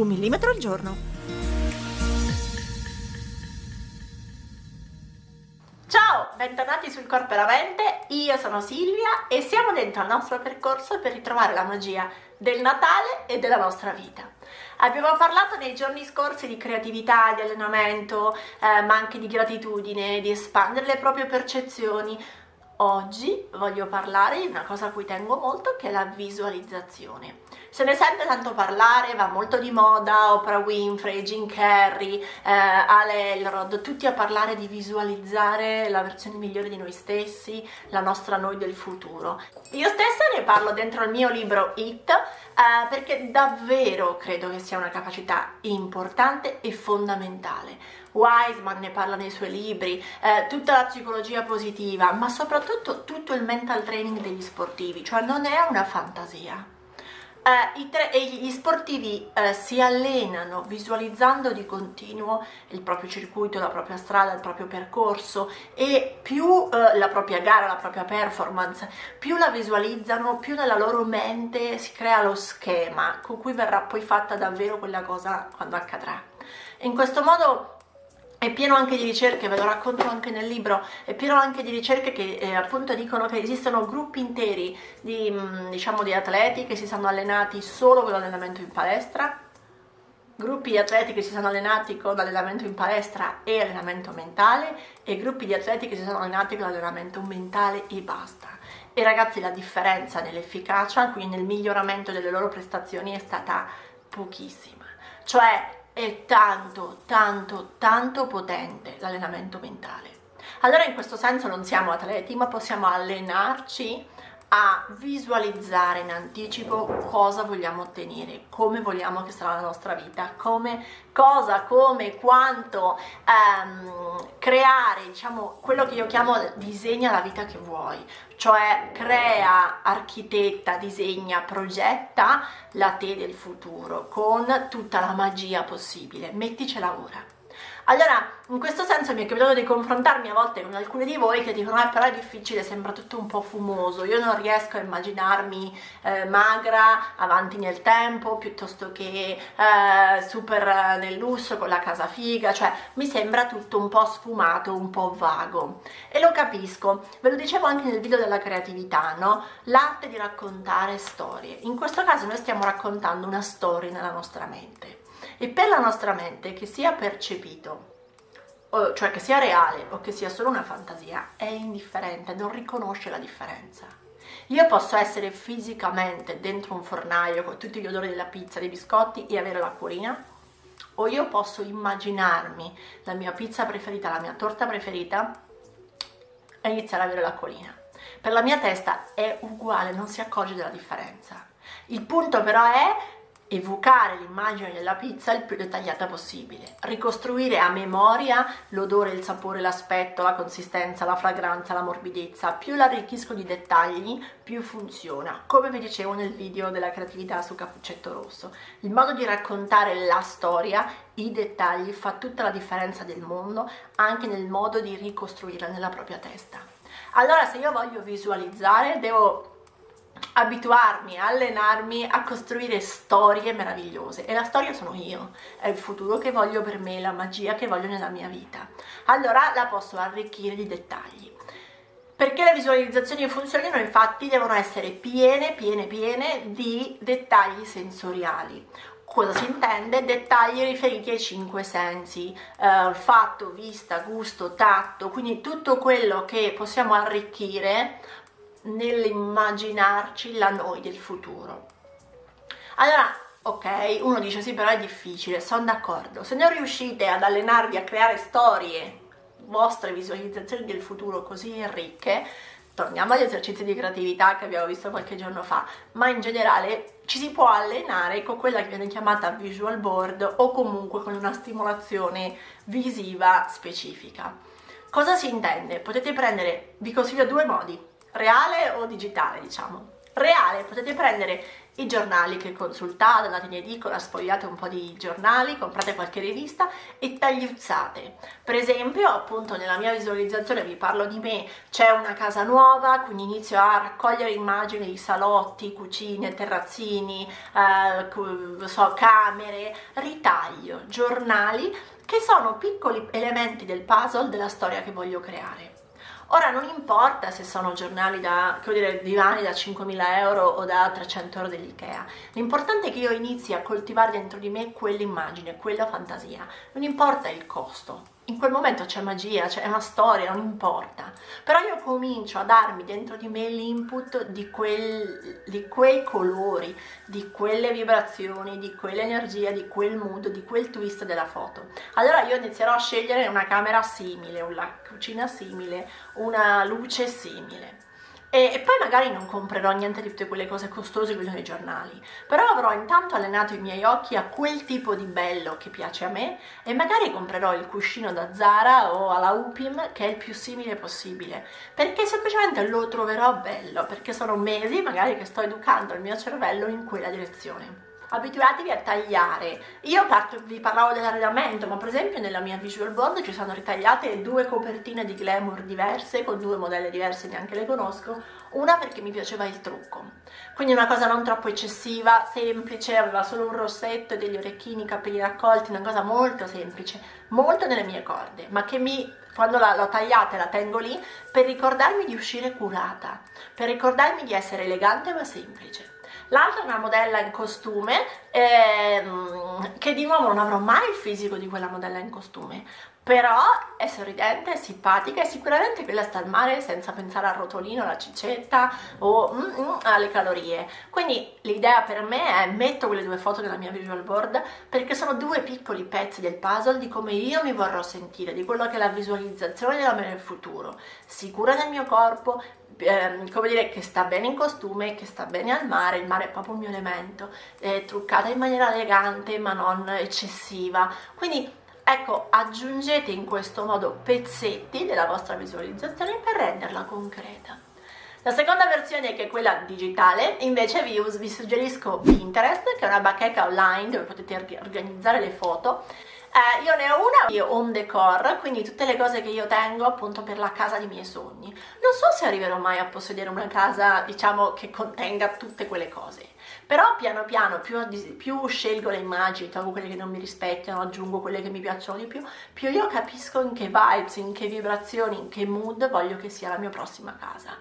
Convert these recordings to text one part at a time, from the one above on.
Un millimetro al giorno. Ciao, bentornati sul Corpo e la Mente, io sono Silvia e siamo dentro al nostro percorso per ritrovare la magia del Natale e della nostra vita. Abbiamo parlato nei giorni scorsi di creatività, di allenamento, eh, ma anche di gratitudine, di espandere le proprie percezioni, Oggi voglio parlare di una cosa a cui tengo molto che è la visualizzazione. Se ne sente tanto parlare, va molto di moda, Oprah Winfrey, Jim Carrey, eh, Ale Elrod, tutti a parlare di visualizzare la versione migliore di noi stessi, la nostra noi del futuro. Io stessa ne parlo dentro il mio libro It eh, perché davvero credo che sia una capacità importante e fondamentale Wiseman ne parla nei suoi libri, eh, tutta la psicologia positiva, ma soprattutto tutto il mental training degli sportivi, cioè non è una fantasia. Eh, tre, gli sportivi eh, si allenano visualizzando di continuo il proprio circuito, la propria strada, il proprio percorso e più eh, la propria gara, la propria performance, più la visualizzano, più nella loro mente si crea lo schema con cui verrà poi fatta davvero quella cosa quando accadrà. In questo modo è pieno anche di ricerche, ve lo racconto anche nel libro, è pieno anche di ricerche che eh, appunto dicono che esistono gruppi interi di, mm, diciamo, di atleti che si sono allenati solo con l'allenamento in palestra, gruppi di atleti che si sono allenati con allenamento in palestra e allenamento mentale e gruppi di atleti che si sono allenati con allenamento mentale e basta. E ragazzi la differenza nell'efficacia, quindi nel miglioramento delle loro prestazioni è stata pochissima. Cioè è tanto, tanto, tanto potente l'allenamento mentale. Allora in questo senso non siamo atleti, ma possiamo allenarci a visualizzare in anticipo cosa vogliamo ottenere, come vogliamo che sarà la nostra vita, come, cosa, come, quanto ehm, creare, diciamo, quello che io chiamo disegna la vita che vuoi, cioè crea, architetta, disegna, progetta la te del futuro con tutta la magia possibile, metticela ora. Allora, in questo senso mi è capitato di confrontarmi a volte con alcuni di voi che dicono, eh, però è difficile, sembra tutto un po' fumoso, io non riesco a immaginarmi eh, magra, avanti nel tempo, piuttosto che eh, super nel lusso, con la casa figa, cioè mi sembra tutto un po' sfumato, un po' vago. E lo capisco, ve lo dicevo anche nel video della creatività, no? L'arte di raccontare storie. In questo caso noi stiamo raccontando una storia nella nostra mente e per la nostra mente che sia percepito cioè che sia reale o che sia solo una fantasia, è indifferente, non riconosce la differenza. Io posso essere fisicamente dentro un fornaio con tutti gli odori della pizza, dei biscotti e avere l'acquolina, o io posso immaginarmi la mia pizza preferita, la mia torta preferita e iniziare ad avere l'acquolina. Per la mia testa è uguale, non si accorge della differenza. Il punto però è evocare l'immagine della pizza il più dettagliata possibile, ricostruire a memoria l'odore, il sapore, l'aspetto, la consistenza, la fragranza, la morbidezza, più l'arricchisco di dettagli, più funziona, come vi dicevo nel video della creatività su Cappuccetto Rosso. Il modo di raccontare la storia, i dettagli, fa tutta la differenza del mondo, anche nel modo di ricostruirla nella propria testa. Allora se io voglio visualizzare, devo abituarmi, allenarmi a costruire storie meravigliose e la storia sono io, è il futuro che voglio per me, la magia che voglio nella mia vita. Allora la posso arricchire di dettagli. Perché le visualizzazioni funzionino infatti devono essere piene, piene, piene di dettagli sensoriali. Cosa si intende? Dettagli riferiti ai cinque sensi, eh, olfatto, vista, gusto, tatto, quindi tutto quello che possiamo arricchire nell'immaginarci la noi del futuro. Allora, ok, uno dice sì, però è difficile, sono d'accordo. Se non riuscite ad allenarvi a creare storie, vostre visualizzazioni del futuro così ricche, torniamo agli esercizi di creatività che abbiamo visto qualche giorno fa, ma in generale ci si può allenare con quella che viene chiamata visual board o comunque con una stimolazione visiva specifica. Cosa si intende? Potete prendere, vi consiglio due modi, reale o digitale, diciamo. Reale, potete prendere i giornali che consultate, andate in edicola, sfogliate un po' di giornali, comprate qualche rivista e tagliuzzate. Per esempio, appunto nella mia visualizzazione vi parlo di me, c'è una casa nuova, quindi inizio a raccogliere immagini di salotti, cucine, terrazzini, eh, so, camere, ritaglio, giornali che sono piccoli elementi del puzzle della storia che voglio creare. Ora non importa se sono giornali da, che dire, divani da 5.000 euro o da 300 euro dell'IKEA, l'importante è che io inizi a coltivare dentro di me quell'immagine, quella fantasia, non importa il costo, in quel momento c'è magia, c'è una storia, non importa. Però io comincio a darmi dentro di me l'input di, di quei colori, di quelle vibrazioni, di quell'energia, di quel mood, di quel twist della foto. Allora io inizierò a scegliere una camera simile, una cucina simile, una luce simile e, e, poi magari non comprerò niente di tutte quelle cose costose che sono i giornali, però avrò intanto allenato i miei occhi a quel tipo di bello che piace a me e magari comprerò il cuscino da Zara o alla Upim che è il più simile possibile, perché semplicemente lo troverò bello, perché sono mesi magari che sto educando il mio cervello in quella direzione abituatevi a tagliare. Io parto, vi parlavo dell'arredamento, ma per esempio nella mia visual board ci sono ritagliate due copertine di glamour diverse, con due modelle diverse, neanche le conosco, una perché mi piaceva il trucco, quindi una cosa non troppo eccessiva, semplice, aveva solo un rossetto e degli orecchini, capelli raccolti, una cosa molto semplice, molto nelle mie corde, ma che mi quando l'ho tagliata e la tengo lì per ricordarmi di uscire curata, per ricordarmi di essere elegante ma semplice. L'altra è una modella in costume, ehm, che di nuovo non avrò mai il fisico di quella modella in costume, però è sorridente, è simpatica e sicuramente quella sta al mare senza pensare al rotolino, alla cicetta o mm, mm, alle calorie. Quindi l'idea per me è metto quelle due foto nella mia visual board perché sono due piccoli pezzi del puzzle di come io mi vorrò sentire, di quello che è la visualizzazione della me nel futuro, sicura del mio corpo, ehm, come dire, che sta bene in costume, che sta bene al mare, il mare è proprio il mio elemento, è truccata in maniera elegante ma non eccessiva. Quindi ecco, aggiungete in questo modo pezzetti della vostra visualizzazione per renderla concreta. La seconda versione, che è quella digitale, invece vi, vi suggerisco Pinterest, che è una bacheca online dove potete organizzare le foto eh, io ne ho una di home decor, quindi tutte le cose che io tengo appunto per la casa dei miei sogni. Non so se arriverò mai a possedere una casa, diciamo, che contenga tutte quelle cose. Però piano piano, più, più scelgo le immagini, tolgo quelle che non mi rispecchiano, aggiungo quelle che mi piacciono di più, più io capisco in che vibes, in che vibrazioni, in che mood voglio che sia la mia prossima casa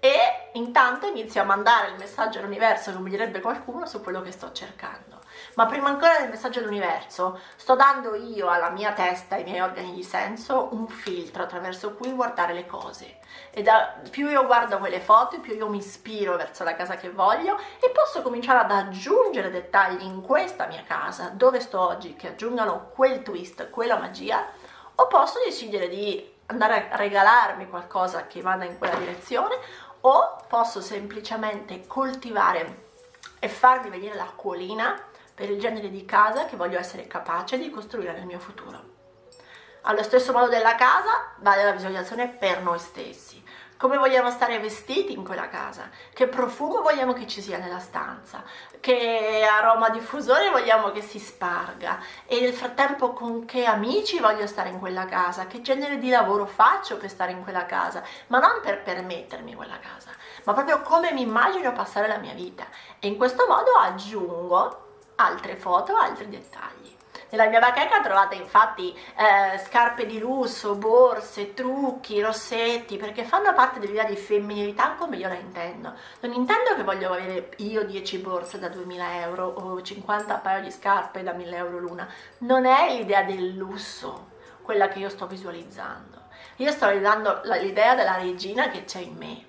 e intanto inizio a mandare il messaggio all'universo, come direbbe qualcuno, su quello che sto cercando. Ma prima ancora del messaggio all'universo, sto dando io alla mia testa, ai miei organi di senso, un filtro attraverso cui guardare le cose. E da, più io guardo quelle foto, più io mi ispiro verso la casa che voglio e posso cominciare ad aggiungere dettagli in questa mia casa, dove sto oggi, che aggiungano quel twist, quella magia, o posso decidere di andare a regalarmi qualcosa che vada in quella direzione o posso semplicemente coltivare e farmi venire l'acquolina per il genere di casa che voglio essere capace di costruire nel mio futuro. Allo stesso modo della casa vale la visualizzazione per noi stessi. Come vogliamo stare vestiti in quella casa, che profumo vogliamo che ci sia nella stanza, che aroma diffusore vogliamo che si sparga? E nel frattempo con che amici voglio stare in quella casa, che genere di lavoro faccio per stare in quella casa, ma non per permettermi quella casa, ma proprio come mi immagino passare la mia vita. E in questo modo aggiungo altre foto, altri dettagli. Nella mia bacheca trovate infatti eh, scarpe di lusso, borse, trucchi, rossetti, perché fanno parte dell'idea di femminilità come io la intendo. Non intendo che voglio avere io 10 borse da 2000 euro o 50 paio di scarpe da 1000 euro l'una. Non è l'idea del lusso quella che io sto visualizzando. Io sto dando l'idea della regina che c'è in me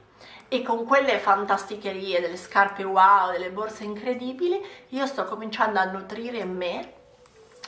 e con quelle fantasticherie delle scarpe wow, delle borse incredibili, io sto cominciando a nutrire me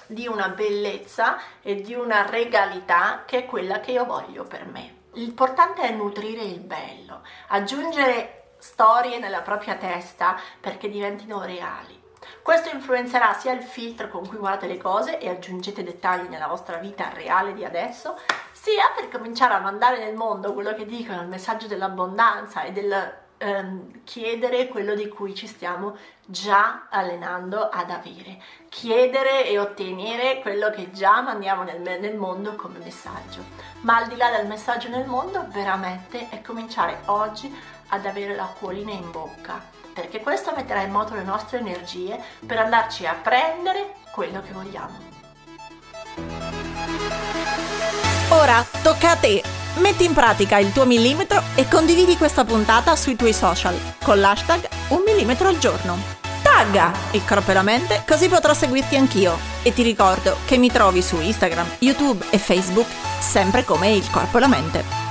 di una bellezza e di una regalità che è quella che io voglio per me. L'importante è nutrire il bello, aggiungere storie nella propria testa perché diventino reali. Questo influenzerà sia il filtro con cui guardate le cose e aggiungete dettagli nella vostra vita reale di adesso, sia per cominciare a mandare nel mondo quello che dicono, il messaggio dell'abbondanza e del ehm, chiedere quello di cui ci stiamo già allenando ad avere, chiedere e ottenere quello che già mandiamo nel, nel mondo come messaggio. Ma al di là del messaggio nel mondo, veramente è cominciare oggi ad avere l'acquolina in bocca, perché questo metterà in moto le nostre energie per andarci a prendere quello che vogliamo. Ora tocca a te! Metti in pratica il tuo millimetro e condividi questa puntata sui tuoi social con l'hashtag un millimetro al giorno. Tagga il corpo e la mente così potrò seguirti anch'io. E ti ricordo che mi trovi su Instagram, YouTube e Facebook sempre come il corpo e la mente.